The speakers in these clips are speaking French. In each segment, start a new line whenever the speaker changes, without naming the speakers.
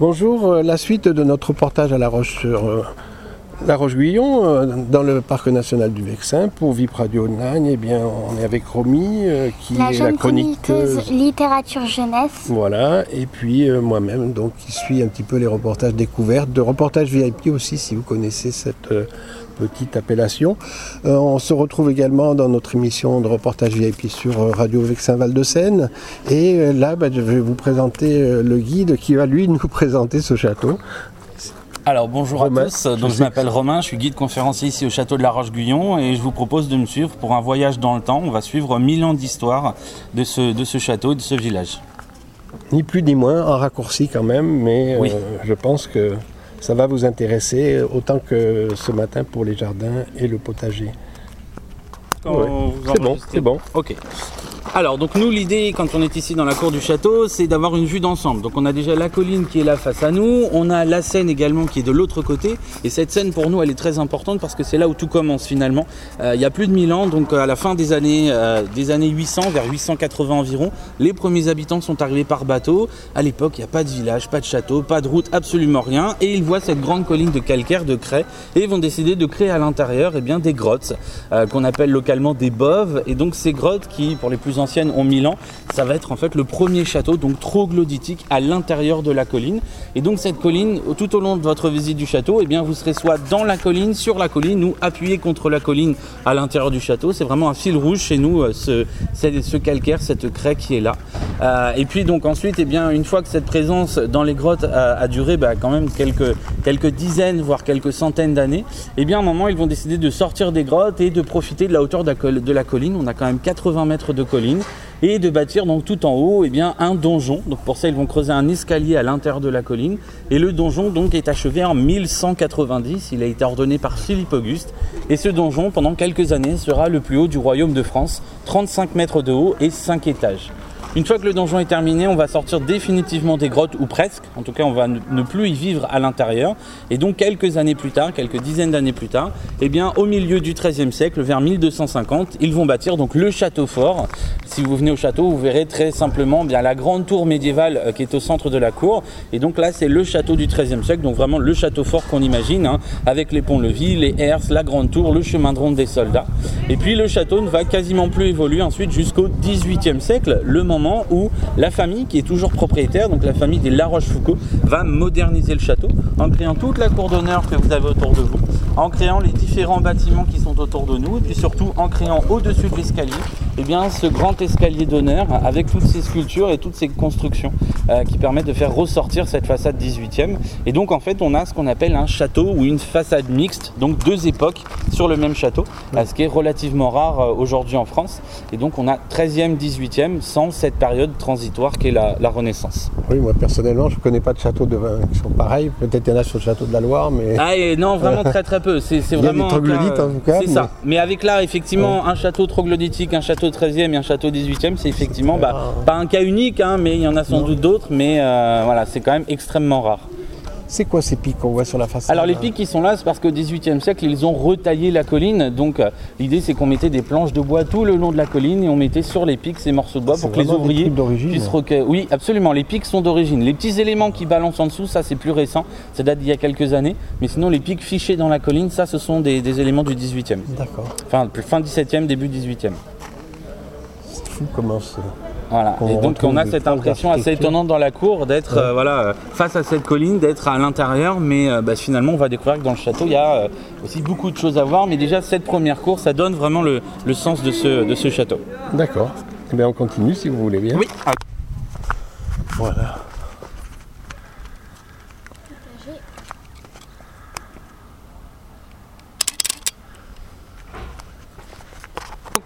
Bonjour, euh, la suite de notre reportage à La Roche sur La Roche-Guyon, euh, dans le parc national du Vexin, pour VIP Radio Online. Eh bien, on est avec Romy, euh, qui
La
est la chroniqueuse.
littérature jeunesse.
Voilà, et puis euh, moi-même, donc, qui suis un petit peu les reportages découvertes, de reportages VIP aussi, si vous connaissez cette petite appellation. Euh, on se retrouve également dans notre émission de reportage VIP sur Radio Vexin Val de Seine. Et là, bah, je vais vous présenter le guide qui va lui nous présenter ce château.
Alors bonjour
Romain,
à tous, donc
je
je m'appelle Romain, je suis guide conférencier ici au château de la Roche-Guyon et je vous propose de me suivre pour un voyage dans le temps. On va suivre 1000 ans d'histoire de ce, de ce château et de ce village.
Ni plus ni moins, en raccourci quand même, mais euh, je pense que ça va vous intéresser autant que ce matin pour les jardins et le potager. Ouais, C'est bon, c'est bon.
Ok. Alors, donc nous, l'idée, quand on est ici dans la cour du château, c'est d'avoir une vue d'ensemble. Donc on a déjà la colline qui est là face à nous, on a la Seine également qui est de l'autre côté, et cette Seine, pour nous, elle est très importante parce que c'est là où tout commence finalement. Euh, il y a plus de 1000 ans, donc euh, à la fin des années, euh, des années 800, vers 880 environ, les premiers habitants sont arrivés par bateau. À l'époque, il n'y a pas de village, pas de château, pas de route, absolument rien, et ils voient cette grande colline de calcaire, de craie, et vont décider de créer à l'intérieur eh bien, des grottes, qu'on appelle localement des boves, et donc ces grottes qui, pour les plus anciennes, ont 1000 ans, ça va être en fait le premier château, donc troglodytique, à l'intérieur de la colline. Et donc cette colline, tout au long de votre visite du château, eh bien, vous serez soit dans la colline, sur la colline, ou appuyé contre la colline à l'intérieur du château. C'est vraiment un fil rouge chez nous, euh, ce, ce, calcaire, cette craie qui est là. Euh, et puis donc ensuite, eh bien, une fois que cette présence dans les grottes a, duré bah, quand même quelques, quelques dizaines, voire quelques centaines d'années, eh bien à un moment, ils vont décider de sortir des grottes et de profiter de la hauteur de la colline. On a quand même 80 mètres de colline et de bâtir donc tout en haut eh bien, un donjon. Pour ça, ils vont creuser un escalier à l'intérieur de la colline. Et le donjon donc est achevé en 1190. Il a été ordonné par Philippe Auguste. Et ce donjon, pendant quelques années, sera le plus haut du royaume de France, 35 mètres de haut et 5 étages. Une fois que le donjon est terminé, on va sortir définitivement des grottes, ou presque. En tout cas, on va ne plus y vivre à l'intérieur. Et donc, quelques années plus tard, quelques dizaines d'années plus tard, eh bien, au milieu du XIIIe siècle, vers 1250, ils vont bâtir donc le château fort. Si vous venez au château, vous verrez très simplement bien la grande tour médiévale euh, qui est au centre de la cour. Et donc là, c'est le château du XIIIe siècle, donc vraiment le château fort qu'on imagine, hein, avec les ponts-levis, les herses, la grande tour, le chemin de ronde des soldats. Et puis le château ne va quasiment plus évoluer ensuite jusqu'au XVIIIe siècle, le moment où la famille, qui est toujours propriétaire, donc la famille des La Rochefoucauld, va moderniser le château en créant toute la cour d'honneur que vous avez autour de vous, en créant les différents bâtiments qui sont autour de nous, et puis surtout en créant au-dessus de l'escalier, eh bien, ce grand escalier d'honneur avec toutes ces sculptures et toutes ces constructions euh, qui permettent de faire ressortir cette façade 18e. Et donc en fait, on a ce qu'on appelle un château ou une façade mixte, donc deux époques sur le même château, ce qui est relativement rare euh, aujourd'hui en France. Et donc on a 13e, 18e sans cette période transitoire qui est la, la Renaissance.
Oui, moi personnellement, je ne connais pas de châteaux de vin qui sont pareils. Peut-être il y en a sur le château de la Loire, mais
Ah et non, vraiment très très peu. C'est c'est
Il y a
vraiment
des
cas,
en tout cas,
C'est
mais-
ça. Mais avec là, effectivement, un château troglodytique, un château 13e et un château 18e, c'est effectivement bah, pas un cas unique, hein, mais il y en a sans doute d'autres, mais euh, voilà, c'est quand même extrêmement rare.
C'est quoi ces pics qu'on voit sur la façade
Alors les pics qui sont là, c'est parce qu'au 18e siècle, ils ont retaillé la colline. Donc euh, l'idée, c'est qu'on mettait des planches de bois tout le long de la colline et on mettait sur les pics ces morceaux de bois pour que les ouvriers puissent recueillir. Oui, absolument. Les pics sont d'origine. Les petits éléments qui balancent en dessous, ça c'est plus récent. Ça date d'il y a quelques années. Mais sinon, les pics fichés dans la colline, ça, ce sont des, des éléments du 18e.
D'accord.
Enfin, fin 17e, début 18e.
C'est fou comment c'est.
Voilà. Et donc on a cette impression assez étonnante dans la cour d'être euh, voilà euh, face à cette colline, d'être à l'intérieur, mais euh, bah, finalement on va découvrir que dans le château il y a euh, aussi beaucoup de choses à voir. Mais déjà cette première cour, ça donne vraiment le, le sens de ce, de ce château.
D'accord. Eh bien, on continue si vous voulez bien.
Oui. Ah,
Voilà.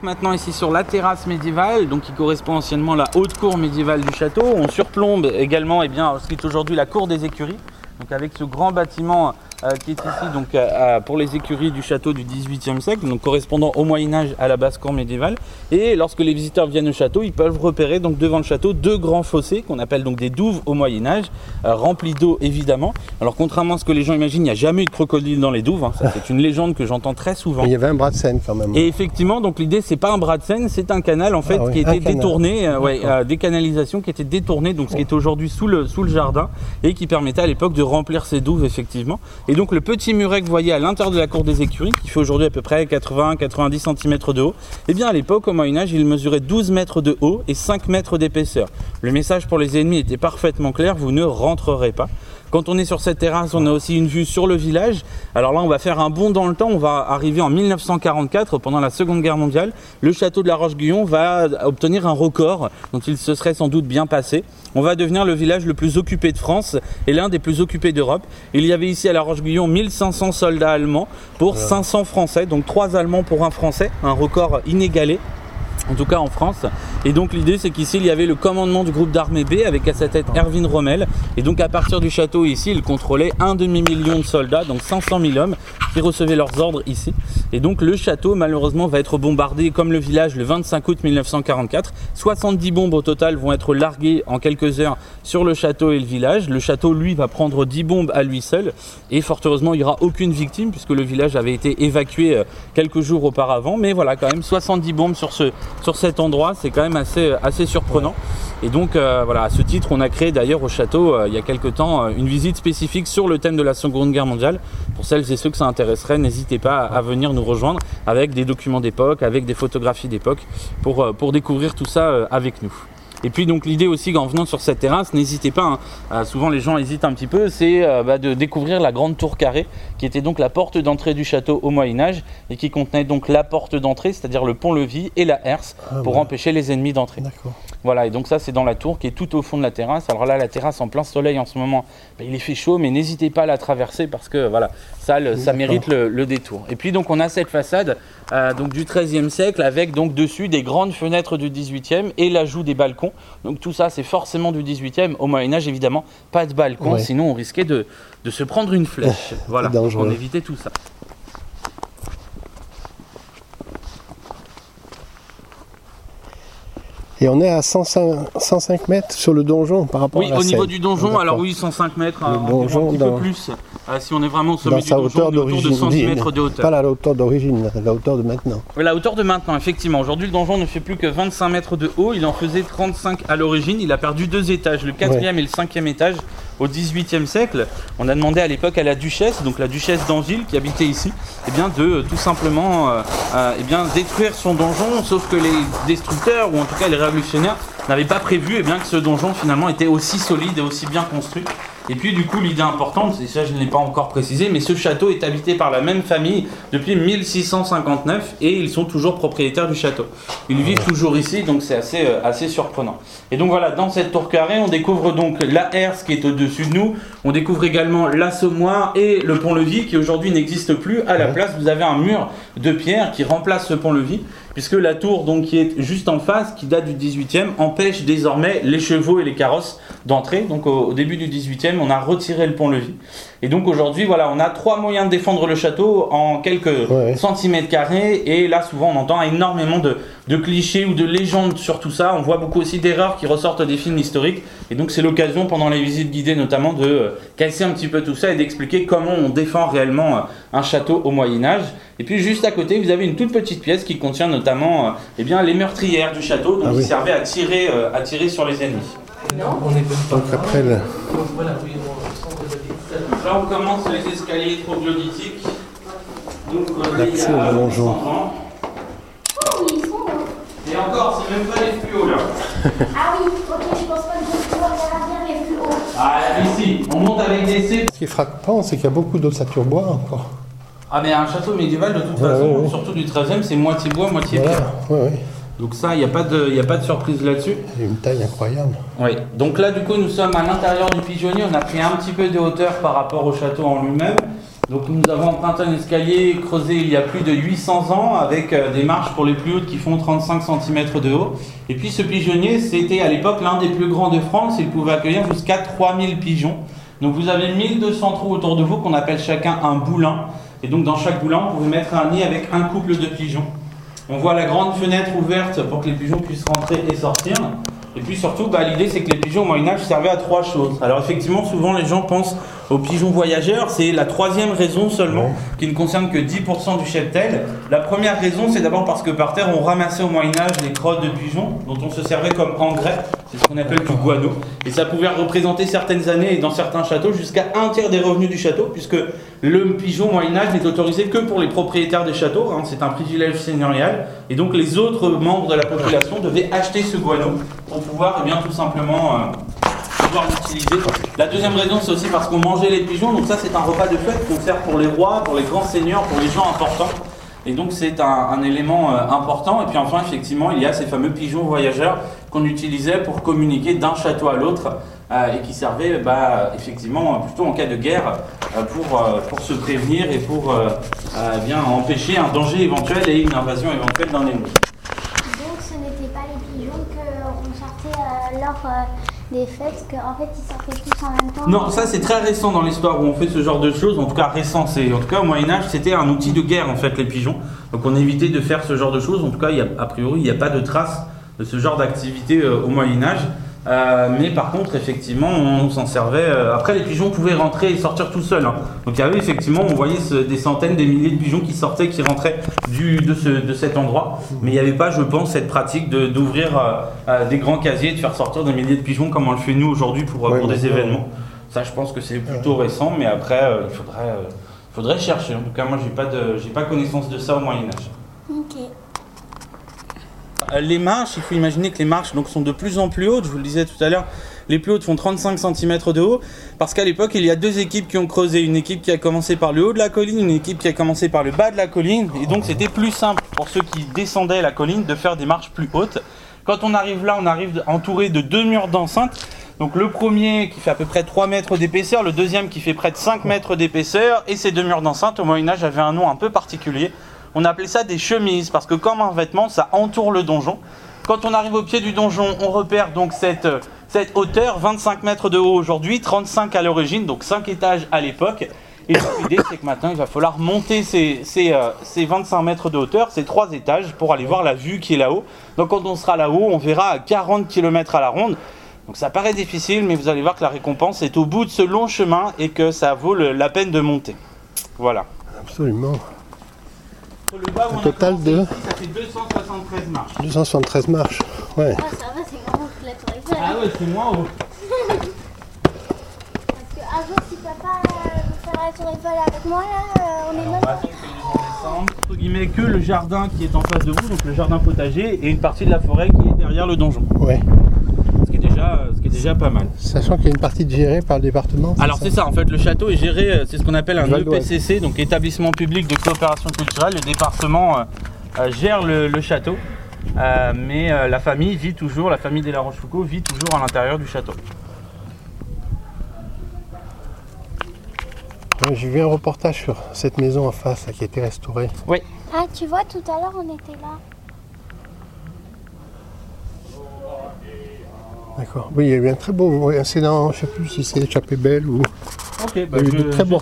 Maintenant ici sur la terrasse médiévale, donc qui correspond anciennement à la haute cour médiévale du château. On surplombe également eh bien, ce qui est aujourd'hui la cour des écuries. Donc avec ce grand bâtiment euh, qui est ici donc euh, pour les écuries du château du XVIIIe siècle, donc correspondant au Moyen Âge à la basse-cour médiévale. Et lorsque les visiteurs viennent au château, ils peuvent repérer donc devant le château deux grands fossés qu'on appelle donc des douves au Moyen Âge, remplis d'eau évidemment. Alors contrairement à ce que les gens imaginent, il n'y a jamais eu de crocodile dans les douves. Hein. c'est une légende que j'entends très souvent.
il y avait un bras de Seine quand même.
Et effectivement, donc l'idée c'est pas un bras de Seine, c'est un canal en fait ah qui a été détourné, ouais, des canalisations qui étaient détournées, donc ce qui est aujourd'hui sous le, sous le jardin et qui permettait à l'époque de remplir ces douves effectivement. Et donc le petit muret que vous voyez à l'intérieur de la cour des écuries, qui fait aujourd'hui à peu près 80-90 cm de haut, eh bien à l'époque au Moyen Âge il mesurait 12 mètres de haut et 5 mètres d'épaisseur. Le message pour les ennemis était parfaitement clair, vous ne rentrerez pas. Quand on est sur cette terrasse, on a aussi une vue sur le village. Alors là, on va faire un bond dans le temps. On va arriver en 1944, pendant la Seconde Guerre mondiale. Le château de la Roche-Guyon va obtenir un record dont il se serait sans doute bien passé. On va devenir le village le plus occupé de France et l'un des plus occupés d'Europe. Il y avait ici à la Roche-Guyon 1500 soldats allemands pour 500 Français, donc 3 Allemands pour un Français, un record inégalé en tout cas en France. Et donc l'idée c'est qu'ici il y avait le commandement du groupe d'armée B avec à sa tête Erwin Rommel. Et donc à partir du château ici, il contrôlait un demi-million de soldats, donc 500 000 hommes qui recevaient leurs ordres ici. Et donc le château malheureusement va être bombardé comme le village le 25 août 1944. 70 bombes au total vont être larguées en quelques heures sur le château et le village. Le château lui va prendre 10 bombes à lui seul. Et fort heureusement il n'y aura aucune victime puisque le village avait été évacué euh, quelques jours auparavant. Mais voilà quand même 70 bombes sur ce sur cet endroit, c'est quand même assez, assez surprenant. Et donc euh, voilà, à ce titre, on a créé d'ailleurs au château euh, il y a quelques temps euh, une visite spécifique sur le thème de la Seconde Guerre mondiale. Pour celles et ceux que ça intéresserait, n'hésitez pas à venir nous rejoindre avec des documents d'époque, avec des photographies d'époque pour, pour découvrir tout ça avec nous. Et puis donc l'idée aussi en venant sur cette terrasse, n'hésitez pas, hein, souvent les gens hésitent un petit peu, c'est euh, bah, de découvrir la grande tour carrée qui était donc la porte d'entrée du château au Moyen Âge et qui contenait donc la porte d'entrée, c'est-à-dire le pont-levis et la herse ah, pour empêcher les ennemis d'entrer. Voilà, et donc ça c'est dans la tour qui est tout au fond de la terrasse. Alors là la terrasse en plein soleil en ce moment, bah, il est fait chaud, mais n'hésitez pas à la traverser parce que voilà, ça, ça mérite le, détour. Et puis donc on a cette façade euh, donc du XIIIe siècle avec donc dessus des grandes fenêtres du XVIIIe et l'ajout des balcons. Donc tout ça c'est forcément du XVIIIe. Au Moyen Âge évidemment pas de balcon, sinon on risquait de, se prendre une flèche. voilà, on évitait tout ça.
Et on est à 105, mètres sur le donjon par rapport
à
la
Oui, au niveau du donjon, alors oui, 105 mètres, un, donjon petit peu plus. Ah, si on est vraiment au sommet du
donjon,
hauteur
de 100 mètres de hauteur. Pas la hauteur d'origine, la hauteur de maintenant.
La hauteur de maintenant, effectivement. Aujourd'hui, le donjon ne fait plus que 25 mètres de haut. Il en faisait 35 à l'origine. Il a perdu deux étages, le quatrième et le cinquième étage au XVIIIe siècle, on a demandé à l'époque à la duchesse, donc la duchesse d'Angille qui habitait ici, eh bien de euh, tout simplement euh, euh, eh bien, détruire son donjon, sauf que les destructeurs, ou en tout cas les révolutionnaires, n'avaient pas prévu eh bien, que ce donjon finalement était aussi solide et aussi bien construit. Et puis du coup, l'idée importante, et ça je ne l'ai pas encore précisé, mais ce château est habité par la même famille depuis 1659 et ils sont toujours propriétaires du château. Ils vivent toujours ici, donc c'est assez, euh, assez surprenant. Et donc voilà, dans cette tour carrée, on découvre donc la herse qui est au-dessus de nous, on découvre également l'assommoir et le pont-levis qui aujourd'hui n'existe plus. À la place, vous avez un mur de pierre qui remplace ce pont-levis puisque la tour donc, qui est juste en face, qui date du 18e, empêche désormais les chevaux et les carrosses d'entrer. Donc au, début du 18e, on a retiré le pont-levis. Et donc aujourd'hui, voilà, on a trois moyens de défendre le château en quelques centimètres carrés. Et là, souvent, on entend énormément de, de, clichés ou de légendes sur tout ça. On voit beaucoup aussi d'erreurs qui ressortent des films historiques. Et donc c'est l'occasion, pendant les visites guidées notamment, de euh, casser un petit peu tout ça et d'expliquer comment on défend réellement euh, un château au Moyen Âge. Et puis juste à côté, vous avez une toute petite pièce qui contient notamment euh, eh bien, les meurtrières du château, donc ah qui servaient à tirer, à tirer sur les ennemis.
Donc après le... Là,
on commence les escaliers troglodytiques. Donc,
L'accès au donjon.
Et encore, c'est même pas les plus hauts là.
ah oui, ok, je pense pas que je vais pouvoir bien les plus hauts.
Ah, ici, on monte avec des C.
Ce qui est frappant, c'est qu'il y a beaucoup d'ossature bois encore.
Ah mais un château médiéval de toute façon, surtout du 13e, c'est moitié bois, moitié pierre. Donc ça, il n'y a, pas de, a pas de surprise là-dessus.
Une taille incroyable.
Oui, donc là du coup nous sommes à l'intérieur du pigeonnier, on a pris un petit peu de hauteur par rapport au château en lui-même. Donc nous avons emprunté un escalier creusé il y a plus de 800 ans avec euh, des marches pour les plus hautes qui font 35 cm de haut. Et puis ce pigeonnier, c'était à l'époque l'un des plus grands de France, il pouvait accueillir jusqu'à 3000 pigeons. Donc vous avez 1200 trous autour de vous qu'on appelle chacun un boulin. Et donc dans chaque boulin, vous pouvez mettre un nid avec un couple de pigeons. On voit la grande fenêtre ouverte pour que les pigeons puissent rentrer et sortir. Et puis surtout, bah, l'idée c'est que les pigeons au Moyen-Âge servaient à trois choses. Alors effectivement, souvent les gens pensent aux pigeons voyageurs, c'est la troisième raison seulement, qui ne concerne que 10% du cheptel. La première raison, c'est d'abord parce que par terre, on ramassait au Moyen-Âge les crottes de pigeons, dont on se servait comme engrais, c'est ce qu'on appelle du guano. Et ça pouvait représenter certaines années, et dans certains châteaux, jusqu'à un tiers des revenus du château, puisque le pigeon Moyen-Âge n'est autorisé que pour les propriétaires des châteaux, hein, c'est un privilège seigneurial, et donc les autres membres de la population devaient acheter ce guano pour pouvoir, eh bien, tout simplement... euh, pouvoir l'utiliser. La deuxième raison, c'est aussi parce qu'on mangeait les pigeons. Donc ça, c'est un repas de fête qu'on sert pour les rois, pour les grands seigneurs, pour les gens importants. Et donc c'est un, élément euh, important. Et puis enfin, effectivement, il y a ces fameux pigeons voyageurs qu'on utilisait pour communiquer d'un château à l'autre euh, et qui servaient bah, effectivement plutôt en cas de guerre euh, pour, pour se prévenir et pour bien empêcher un danger éventuel et une invasion éventuelle d'un ennemi.
Donc ce n'était pas les pigeons qu'on sortait lors qu'en fait ils tous en même.
Non, ça c'est très récent dans l'histoire où on fait ce genre de choses. En tout cas récent, c'est en tout cas au Moyen Âge, c'était un outil de guerre en fait les pigeons. Donc on évitait de faire ce genre de choses. En tout cas, a priori, il n'y a pas de traces de ce genre d'activité euh, au Moyen Âge. Euh, mais par contre, effectivement, on s'en servait. euh, après, les pigeons pouvaient rentrer et sortir tout seuls. hein. Donc il y avait effectivement, on voyait ce- des centaines, des milliers de pigeons qui sortaient, qui rentraient du, de, ce, de cet endroit. Mais il n'y avait pas, je pense, cette pratique d'ouvrir euh, euh, des grands casiers, de faire sortir des milliers de pigeons comme on le fait nous aujourd'hui pour,
Ouais,
pour des événements. Ça, je pense que c'est plutôt récent, mais après, il faudrait, faudrait chercher. En tout cas, moi, j'ai pas de, j'ai pas connaissance de ça au Moyen Âge. Euh, Les marches, il faut imaginer que les marches donc, sont de plus en plus hautes. Je vous le disais tout à l'heure, les plus hautes font 35 cm de haut. Parce qu'à l'époque, il y a deux équipes qui ont creusé. Une équipe qui a commencé par le haut de la colline, une équipe qui a commencé par le bas de la colline. Et donc, c'était plus simple pour ceux qui descendaient la colline de faire des marches plus hautes. Quand on arrive là, on arrive entouré de deux murs d'enceinte. Donc le premier qui fait à peu près 3 mètres d'épaisseur, le deuxième qui fait près de 5 mètres d'épaisseur, et ces deux murs d'enceinte au Moyen Âge avaient un nom un peu particulier. On appelait ça des chemises, parce que comme un vêtement, ça entoure le donjon. Quand on arrive au pied du donjon, on repère donc cette, euh, cette hauteur, 25 mètres de haut aujourd'hui, 35 à l'origine, donc 5 étages à l'époque. Et l'idée, c'est que maintenant, il va falloir monter ces, ces, euh, ces 25 mètres de hauteur, ces trois étages, pour aller voir la vue qui est là-haut. Donc quand on sera là-haut, on verra à 40 km à la ronde. Donc ça paraît difficile, mais vous allez voir que la récompense est au bout de ce long chemin et que ça vaut la peine de monter. Voilà.
Absolument.
Le bas où on a
total
commencé
de-
Ça fait 273 marches.
273 marches. Ouais.
Ah, ça va, c'est vraiment que la tour Eiffel.
Ah ouais, c'est moins haut.
Parce qu'un jour, si papa euh, veut faire la tour Eiffel avec moi, là, euh, on est
On va les gens descendent. Entre guillemets, que le jardin qui est en face de vous, donc le jardin potager, et une partie de la forêt qui est derrière le donjon.
Ouais.
Déjà, pas mal.
Sachant qu'il y a une partie de gérée par le département.
Alors c'est ça, en fait, le château est géré, euh, c'est ce qu'on appelle un. EPCC, donc établissement public de coopération culturelle. Le département euh, euh, gère le, le château, Euh, mais euh, la famille vit toujours, la famille des La Rochefoucauld vit toujours à l'intérieur du château.
J'ai vu un reportage sur cette maison en face là, qui a été restaurée.
Ah, tu vois, tout à l'heure, on était là.
D'accord. Oui, il y a eu un très beau. dans, je sais plus si c'est l'échappée belle ou.
Ok,
bah, Il y a eu de très beaux